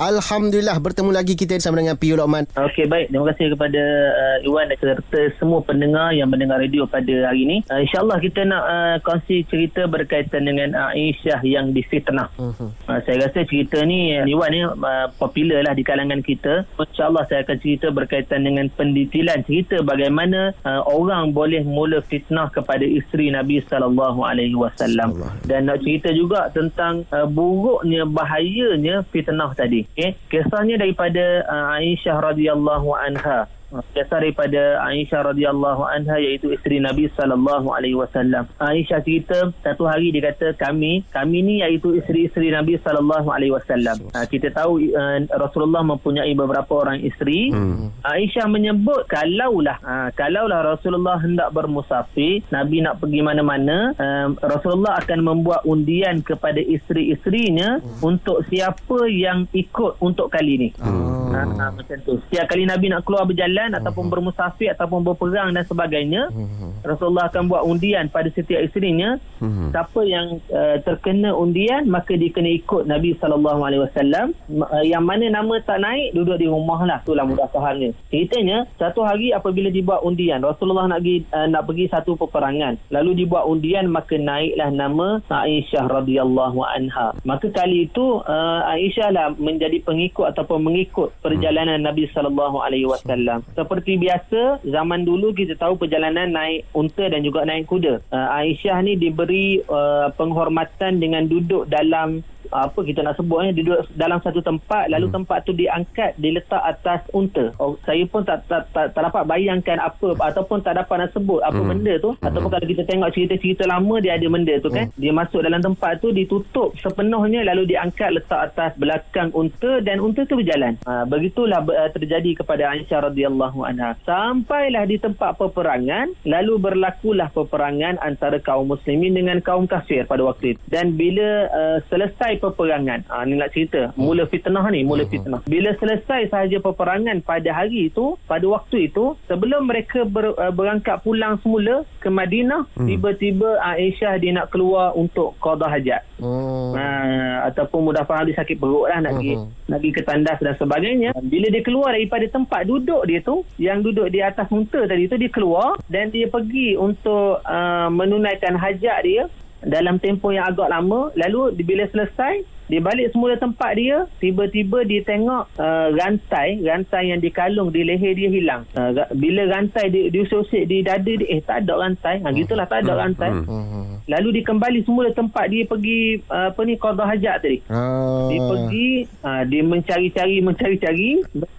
Alhamdulillah bertemu lagi kita bersama dengan Piyu Lokman. Okey baik terima kasih kepada uh, Iwan dan serta semua pendengar yang mendengar radio pada hari ini. Uh, InsyaAllah kita nak uh, kongsi cerita berkaitan dengan Aisyah yang difitnah. Uh-huh. Uh, saya rasa cerita ni uh, Iwan ni uh, popular lah di kalangan kita. InsyaAllah saya akan cerita berkaitan dengan pendetilan cerita bagaimana uh, orang boleh mula fitnah kepada isteri Nabi sallallahu alaihi wasallam dan nak cerita juga tentang uh, buruknya bahayanya fitnah tadi okey kisahnya daripada uh, Aisyah radhiyallahu anha Kisah daripada Aisyah radhiyallahu anha iaitu isteri Nabi sallallahu alaihi wasallam. Aisyah cerita satu hari dia kata kami kami ni iaitu isteri-isteri Nabi sallallahu alaihi wasallam. Ha, kita tahu uh, Rasulullah mempunyai beberapa orang isteri. Hmm. Aisyah menyebut kalaulah uh, kalaulah Rasulullah hendak bermusafir, Nabi nak pergi mana-mana, uh, Rasulullah akan membuat undian kepada isteri-isterinya hmm. untuk siapa yang ikut untuk kali ni. Hmm. Ha, ha, macam tu. Setiap kali Nabi nak keluar berjalan berjalan uh-huh. ataupun bermusafir ataupun berperang dan sebagainya uh-huh. Rasulullah akan buat undian pada setiap isterinya uh-huh. siapa yang uh, terkena undian maka dia kena ikut Nabi sallallahu alaihi wasallam uh, yang mana nama tak naik duduk di rumah lah itulah mudah fahamnya ceritanya satu hari apabila dibuat undian Rasulullah nak pergi uh, nak pergi satu peperangan lalu dibuat undian maka naiklah nama Aisyah radhiyallahu anha maka kali itu uh, Aisyah lah menjadi pengikut ataupun mengikut perjalanan uh-huh. Nabi sallallahu alaihi wasallam seperti biasa zaman dulu kita tahu perjalanan naik unta dan juga naik kuda. Uh, Aisyah ni diberi uh, penghormatan dengan duduk dalam apa kita nak sebut eh duduk dalam satu tempat lalu hmm. tempat tu diangkat diletak atas unta oh, saya pun tak tak, tak tak dapat bayangkan apa ataupun tak dapat nak sebut apa hmm. benda tu hmm. ataupun kalau kita tengok cerita-cerita lama dia ada benda tu kan hmm. dia masuk dalam tempat tu ditutup sepenuhnya lalu diangkat letak atas belakang unta dan unta tu berjalan ha, begitulah uh, terjadi kepada Aisyah radhiyallahu anha sampailah di tempat peperangan lalu berlakulah peperangan antara kaum muslimin dengan kaum kafir pada waktu itu dan bila uh, selesai peperangan. Ha, ni nak cerita. Mula fitnah ni, mula hmm. fitnah. Bila selesai sahaja peperangan pada hari itu, pada waktu itu, sebelum mereka ber, uh, berangkat pulang semula ke Madinah, hmm. tiba-tiba Aisyah dia nak keluar untuk qada hajat. Hmm. Ha, ataupun mudah faham dia sakit perut lah nak, hmm. pergi, nak pergi ke tandas dan sebagainya. Bila dia keluar daripada tempat duduk dia tu, yang duduk di atas unta tadi tu, dia keluar dan dia pergi untuk uh, menunaikan hajat dia dalam tempoh yang agak lama lalu bila selesai dia balik semula tempat dia tiba-tiba dia tengok uh, rantai rantai yang dikalung di leher dia hilang. Uh, bila rantai dia diusik-usik di dada dia eh tak ada rantai. Ha gitulah tak ada rantai. Hmm, hmm, hmm. lalu dia kembali semula tempat dia pergi uh, apa ni qada hajat tadi. Uh. dia pergi uh, dia mencari-cari mencari-cari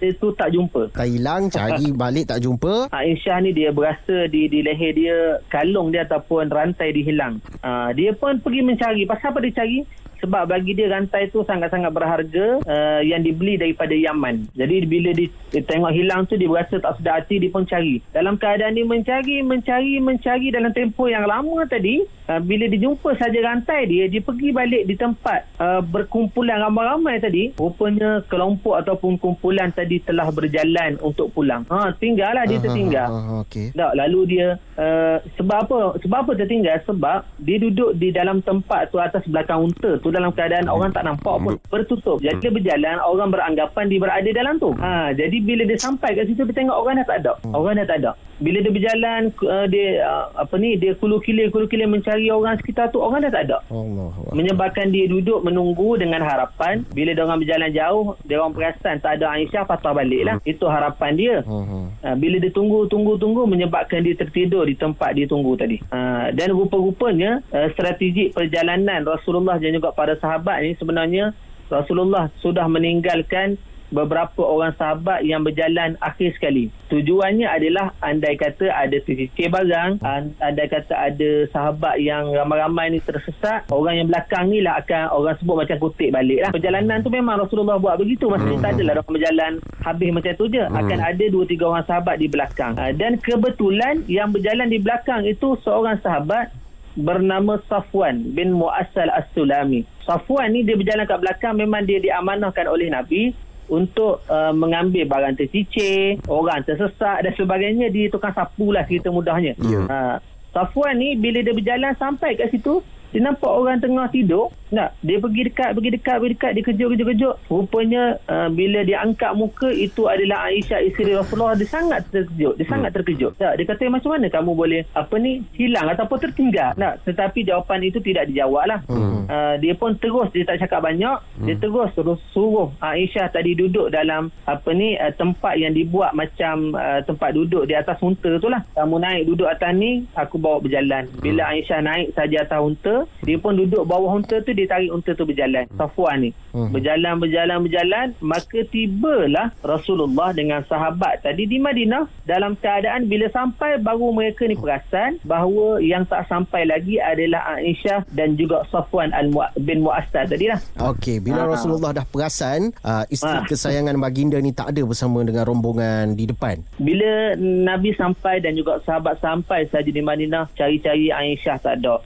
itu tak jumpa. Tak hilang cari balik tak jumpa. Aisyah ni dia berasa di di leher dia kalung dia ataupun rantai dihilang uh, dia pun pergi mencari. Pasal apa dia cari sebab bagi dia rantai tu sangat-sangat berharga uh, yang dibeli daripada Yaman. Jadi bila dia, dia tengok hilang tu dia berasa tak sedar hati dia pun cari. Dalam keadaan dia mencari, mencari, mencari dalam tempoh yang lama tadi, uh, bila dia jumpa saja rantai dia, dia pergi balik di tempat uh, berkumpulan ramai-ramai tadi, rupanya kelompok ataupun kumpulan tadi telah berjalan untuk pulang. Ha, tinggallah dia tertinggal. Uh, uh, uh, okay. Tak, lalu dia uh, sebab apa? Sebab apa tertinggal? Sebab dia duduk di dalam tempat tu atas belakang unta tu dalam keadaan hmm. orang tak nampak pun hmm. bertutup jadi hmm. dia berjalan orang beranggapan dia berada dalam tu ha, jadi bila dia sampai kat situ dia tengok orang dah tak ada hmm. orang dah tak ada bila dia berjalan uh, dia uh, apa ni dia kulu kilir kulu kilir mencari orang sekitar tu orang dah tak ada Allah menyebabkan dia duduk menunggu dengan harapan bila dia orang berjalan jauh dia orang perasan tak ada Aisyah patah balik lah hmm. itu harapan dia hmm. uh, bila dia tunggu tunggu tunggu menyebabkan dia tertidur di tempat dia tunggu tadi uh, dan rupa-rupanya uh, strategi perjalanan Rasulullah dan juga para sahabat ni sebenarnya Rasulullah sudah meninggalkan beberapa orang sahabat yang berjalan akhir sekali. Tujuannya adalah andai kata ada tercicir barang, andai kata ada sahabat yang ramai-ramai ni tersesat, orang yang belakang ni lah akan orang sebut macam kutip balik lah. Perjalanan tu memang Rasulullah buat begitu. Maksudnya tak adalah orang berjalan habis macam tu je. Akan ada dua tiga orang sahabat di belakang. Ha, dan kebetulan yang berjalan di belakang itu seorang sahabat bernama Safwan bin Muassal As-Sulami. Safwan ni dia berjalan kat belakang memang dia diamanahkan oleh Nabi untuk uh, mengambil barang tercicir, orang tersesat dan sebagainya di tukang sapu lah cerita mudahnya. Yeah. Uh, Safwan ni bila dia berjalan sampai kat situ, dia nampak orang tengah tidur Tak, dia pergi dekat, pergi dekat, pergi dekat, dia kejut-kejut-kejut. Rupanya uh, bila dia angkat muka, itu adalah Aisyah isteri Rasulullah. Dia sangat terkejut. Dia sangat terkejut. Tak, dia kata, macam mana kamu boleh, apa ni, hilang ataupun tertinggal. Tak, tetapi jawapan itu tidak dijawab lah. Hmm. Uh, dia pun terus, dia tak cakap banyak. Hmm. Dia terus terus suruh Aisyah tadi duduk dalam, apa ni, uh, tempat yang dibuat macam uh, tempat duduk di atas unta tu lah. Kamu naik duduk atas ni, aku bawa berjalan. Bila Aisyah naik saja atas unta, dia pun duduk bawah unta tu, dia tarik unta tu berjalan. Safwan ni. Hmm. Berjalan, berjalan, berjalan. Maka tibalah Rasulullah dengan sahabat tadi di Madinah. Dalam keadaan bila sampai baru mereka ni perasan bahawa yang tak sampai lagi adalah Aisyah dan juga Safwan bin Mu'astad tadi lah. Okey, bila Ah. Rasulullah dah perasan uh, isteri Ah. kesayangan baginda ni tak ada bersama dengan rombongan di depan. Bila Nabi sampai dan juga sahabat sampai saja di Madinah, cari-cari Aisyah tak ada.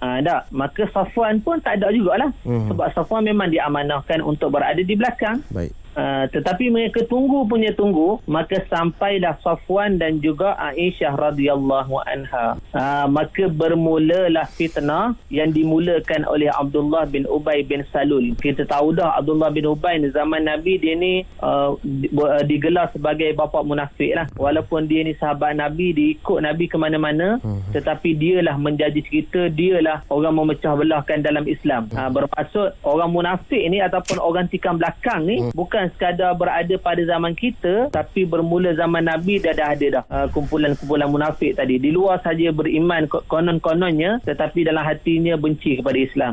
Ah, tak. Maka Safwan pun tak ada jugalah. Hmm. Sebab Safwan memang diamanahkan untuk berada di belakang. Baik. Uh, tetapi mereka tunggu punya tunggu maka sampailah Safwan dan juga Aisyah radhiyallahu anha. Uh, maka bermulalah fitnah yang dimulakan oleh Abdullah bin Ubay bin Salul. Kita tahu dah Abdullah bin Ubay ni zaman Nabi dia ni uh, uh, digelar sebagai bapa munafik lah. Walaupun dia ni sahabat Nabi dia ikut Nabi ke mana-mana Hmm. tetapi dialah menjadi cerita dialah orang memecah belahkan dalam Islam. Uh, bermaksud orang munafik ni ataupun orang tikam belakang ni bukan sekadar berada pada zaman kita tapi bermula zaman Nabi dah dah ada dah uh, kumpulan-kumpulan munafik tadi. Di luar saja beriman ko- konon-kononnya tetapi dalam hatinya benci kepada Islam.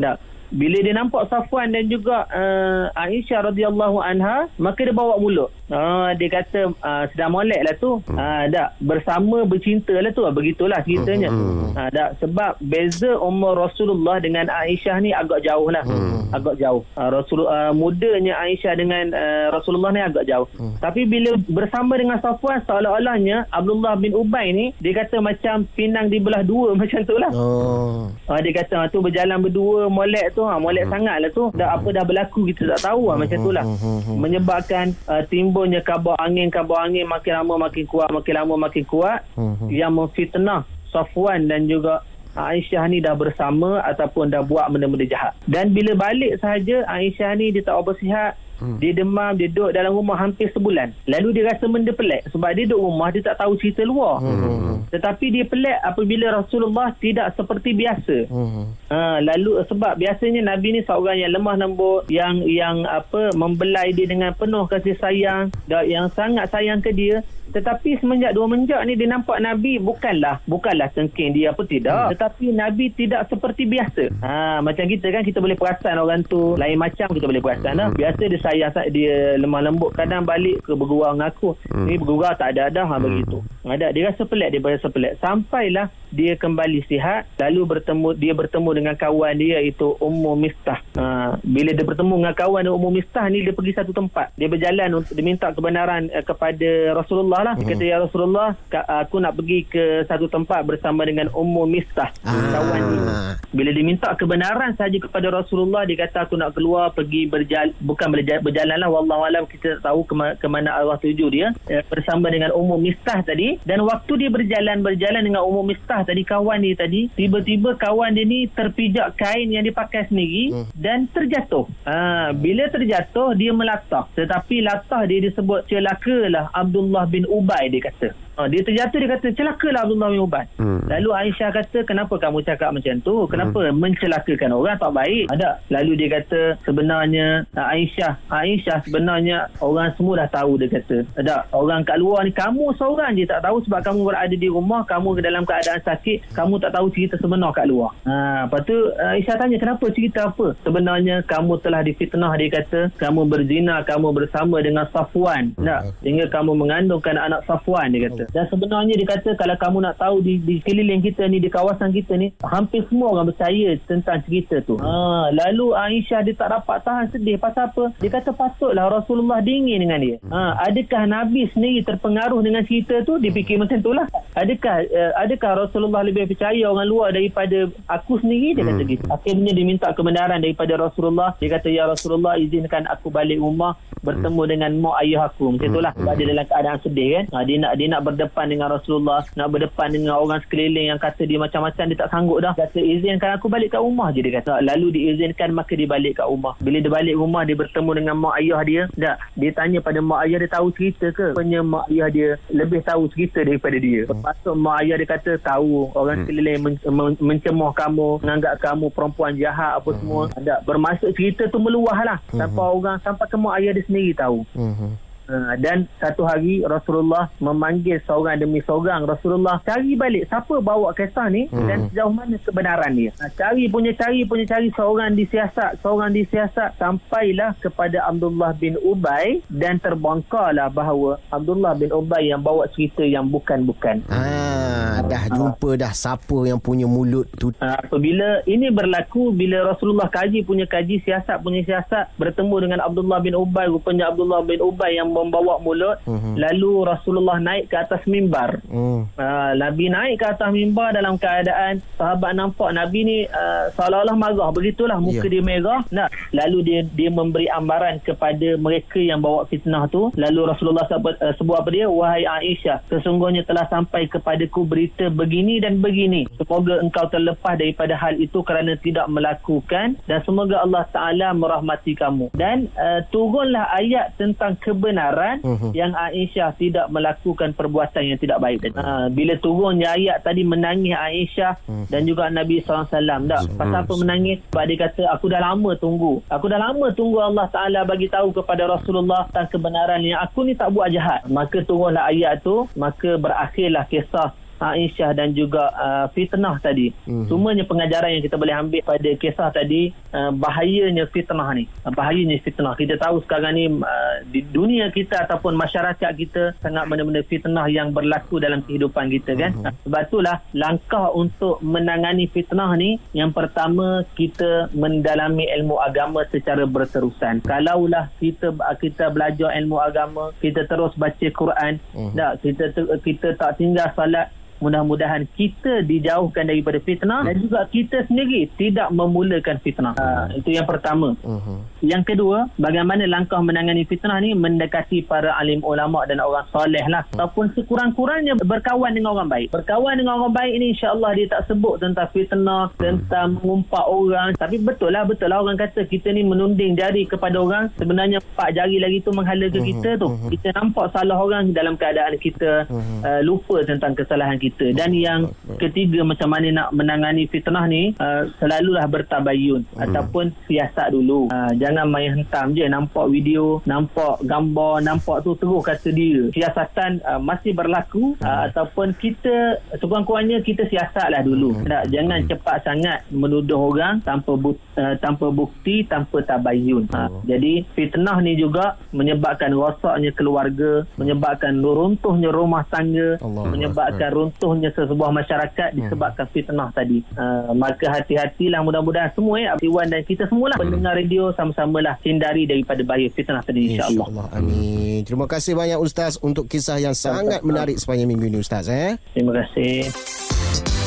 Tak bila dia nampak Safwan dan juga uh, Aisyah radhiyallahu anha maka dia bawa mulut uh, dia kata uh, sedang molek lah tu. Uh, tak bersama bercinta lah. Tu begitulah ceritanya. Uh, tak sebab beza umur Rasulullah dengan Aisyah ni agak jauh lah agak jauh. Uh, Rasul uh, mudanya Aisyah dengan uh, Rasulullah ni agak jauh. Tapi bila bersama dengan Safwan seolah-olahnya Abdullah bin Ubay ni dia kata macam pinang dibelah dua macam tu lah. Oh. Ha, dia kata tu berjalan berdua molek tu ha, molek sangat lah tu. Dah apa dah berlaku kita tak tahu ha, macam tu lah. Menyebabkan uh, timbulnya kabar angin kabar angin makin lama makin kuat makin lama makin kuat Mhm. yang memfitnah Safwan dan juga Aisyah ni dah bersama ataupun dah buat benda-benda jahat dan bila balik sahaja Aisyah ni dia tak apa sihat dia demam dia duduk dalam rumah hampir sebulan. Lalu dia rasa benda pelik. Sebab dia duduk rumah dia tak tahu cerita luar. Tetapi dia pelik apabila Rasulullah tidak seperti biasa. Mhm. Ha, lalu sebab biasanya Nabi ni seorang yang lemah lembut yang yang apa membelai dia dengan penuh kasih sayang dan yang sangat sayang ke dia. Tetapi semenjak dua menjak ni dia nampak Nabi bukanlah bukanlah cengking dia apa tidak. Tetapi Nabi tidak seperti biasa. Ha, macam kita kan kita boleh perasan orang tu lain macam kita boleh perasan lah. biasa dia sayang dia lemah lembut kadang balik ke bergurau dengan aku. Ni bergurau tak ada dah ha, begitu. Ada dia rasa pelik dia rasa pelik. Sampailah dia kembali sihat lalu bertemu dia bertemu dengan kawan dia iaitu Ummu Miftah. Ha, bila dia bertemu dengan kawan Ummu Miftah ni dia pergi satu tempat. Dia berjalan untuk dia minta kebenaran eh, kepada Rasulullah lah. Dia kata ya Rasulullah aku nak pergi ke satu tempat bersama dengan Ummu Miftah kawan Ah. bila dia minta kebenaran saja kepada Rasulullah dia kata aku nak keluar pergi berjalan bukan berjalan, berjalan lah wallahu alam kita tak tahu ke, ma- ke mana arwah tuju dia eh, bersama dengan Ummu Mistah tadi. Dan waktu dia berjalan berjalan dengan Ummu Mistah tadi kawan dia tadi tiba-tiba kawan dia ni terpijak kain yang dipakai sendiri Hmm. dan terjatuh. Ha, bila terjatuh dia melatah. Tetapi latah dia disebut celakalah Abdullah bin Ubay dia kata Ha, dia terjatuh dia kata celakalah Abdullah bin Ubay Hmm. Lalu Aisyah kata kenapa kamu cakap macam tu? Kenapa hmm. mencelakakan orang tak baik? Ada. Lalu dia kata sebenarnya ah, Aisyah, Aisyah sebenarnya orang semua dah tahu dia kata. Ada. Orang kat luar ni kamu seorang je tak tahu sebab kamu berada di rumah, kamu dalam keadaan sakit, kamu tak tahu cerita sebenar kat luar. Ha, lepas tu Aisyah tanya kenapa cerita apa? Sebenarnya kamu telah difitnah dia kata, kamu berzina, kamu bersama dengan Safwan. Tak? Sehingga kamu mengandungkan anak Safwan dia kata. Dan sebenarnya dia kata kalau kamu nak tahu di, di sekeliling kita ni, di kawasan kita ni, hampir semua orang percaya tentang cerita tu. Ha, lalu Aisyah dia tak dapat tahan sedih. Pasal apa? Dia kata patutlah Rasulullah dingin dengan dia. Ha, adakah Nabi sendiri terpengaruh dengan cerita tu? Dia fikir macam tu lah. Adakah uh, adakah Rasulullah lebih percaya orang luar daripada aku sendiri? Dia kata gitu. Akhirnya dia minta kebenaran daripada Rasulullah. Dia kata, Ya Rasulullah izinkan aku balik rumah bertemu dengan mak ayah aku. Macam tu lah. Sebab dia dalam keadaan sedih kan. Ha, dia nak dia nak berdepan dengan Rasulullah nak berdepan dengan orang sekeliling yang kata dia macam-macam dia tak sanggup dah. Kata izinkan aku balik kat rumah je dia kata. Lalu diizinkan maka dia balik kat rumah. Bila dia balik rumah dia bertemu dengan mak ayah dia. Tak dia tanya pada mak ayah dia tahu cerita ke? Punya mak ayah dia lebih tahu cerita daripada dia. Patut mak ayah dia kata tahu orang hmm. sekeliling men- men- mencemoh kamu menganggap kamu perempuan jahat apa hmm. semua tak bermaksud cerita tu meluah lah. Hmm. sampai orang sampai ke mak ayah dia sendiri tahu. Hmm. Uh, dan satu hari Rasulullah memanggil seorang demi seorang. Rasulullah cari balik siapa bawa kisah ni hmm. dan sejauh mana kebenaran dia. Uh, cari punya cari punya cari seorang disiasat seorang disiasat sampailah kepada Abdullah bin Ubay dan terbongkarlah bahawa Abdullah bin Ubay yang bawa cerita yang bukan-bukan. Ah, dah jumpa uh, dah siapa yang punya mulut tu? Uh, apabila ini berlaku bila Rasulullah kaji punya kaji siasat punya siasat bertemu dengan Abdullah bin Ubay rupanya Abdullah bin Ubay yang membawa mulut uh-huh. lalu Rasulullah naik ke atas mimbar. Uh. uh, Nabi naik ke atas mimbar dalam keadaan sahabat nampak Nabi ni uh, seolah-olah marah. Begitulah muka yeah. dia merah. Nah, lalu dia dia memberi ambaran kepada mereka yang bawa fitnah tu. Lalu Rasulullah sebut, uh, sebut apa dia? Wahai Aisyah sesungguhnya telah sampai kepadaku berita begini dan begini semoga engkau terlepas daripada hal itu kerana tidak melakukan dan semoga Allah Ta'ala merahmati kamu dan uh, turunlah ayat tentang kebenaran uh-huh. yang Aisyah tidak melakukan perbuatan yang tidak baik. Uh, bila turunnya ayat tadi menangis Aisyah uh-huh. dan juga Nabi SAW. Tak, uh-huh. pasal apa menangis? Sebab dia kata, aku dah lama tunggu. Aku dah lama tunggu Allah Ta'ala bagi tahu kepada Rasulullah tentang kebenaran yang aku ni tak buat jahat. Maka turunlah ayat tu, maka berakhirlah kisah Aisyah dan juga uh, fitnah tadi. Mm-hmm. Semuanya pengajaran yang kita boleh ambil pada kisah tadi uh, bahayanya fitnah ni. Uh, bahayanya fitnah. Kita tahu sekarang ni uh, di dunia kita ataupun masyarakat kita sangat benda-benda fitnah yang berlaku dalam kehidupan kita kan. Mm-hmm. Uh, sebab itulah langkah untuk menangani fitnah ni yang pertama kita mendalami ilmu agama secara berterusan. Kalaulah kita kita belajar ilmu agama, kita terus baca Quran, mm-hmm. tak kita kita tak tinggal salat mudah-mudahan kita dijauhkan daripada fitnah dan juga kita sendiri tidak memulakan fitnah. Uh, itu yang pertama. Uh-huh. Yang kedua, bagaimana langkah menangani fitnah ni mendekati para alim ulama dan orang soleh lah. Uh-huh. Ataupun sekurang-kurangnya berkawan dengan orang baik. Berkawan dengan orang baik ni insya-Allah dia tak sebut tentang fitnah, uh-huh. tentang mengumpat orang. Tapi betul lah, betul lah orang kata kita ni menunding jari kepada orang. Sebenarnya empat jari lagi tu menghala ke uh-huh. kita tu. Uh-huh. Kita nampak salah orang dalam keadaan kita uh-huh. uh, lupa tentang kesalahan kita kita dan yang ketiga macam mana nak menangani fitnah ni uh, selalulah bertabayun hmm. ataupun siasat dulu uh, jangan main hentam je nampak video nampak gambar nampak tu terus kata dia siasatan uh, masih berlaku uh, hmm. ataupun kita sekurang-kurangnya kita siasat lah dulu hmm. tak, jangan hmm. cepat sangat menuduh orang tanpa bu- uh, tanpa bukti tanpa tabayun uh, jadi fitnah ni juga menyebabkan rosaknya keluarga menyebabkan runtuhnya rumah tangga Allah menyebabkan Allah. Runtuhnya sesebuah masyarakat hmm. disebabkan fitnah tadi. Uh, maka hati-hatilah mudah-mudahan semua ya Iwan dan kita semualah hmm. pendengar radio sama-samalah hindari daripada bahaya fitnah tadi insya-Allah. Insya Amin. Terima kasih banyak ustaz untuk kisah yang sangat menarik sepanjang minggu ini ustaz eh. Terima kasih.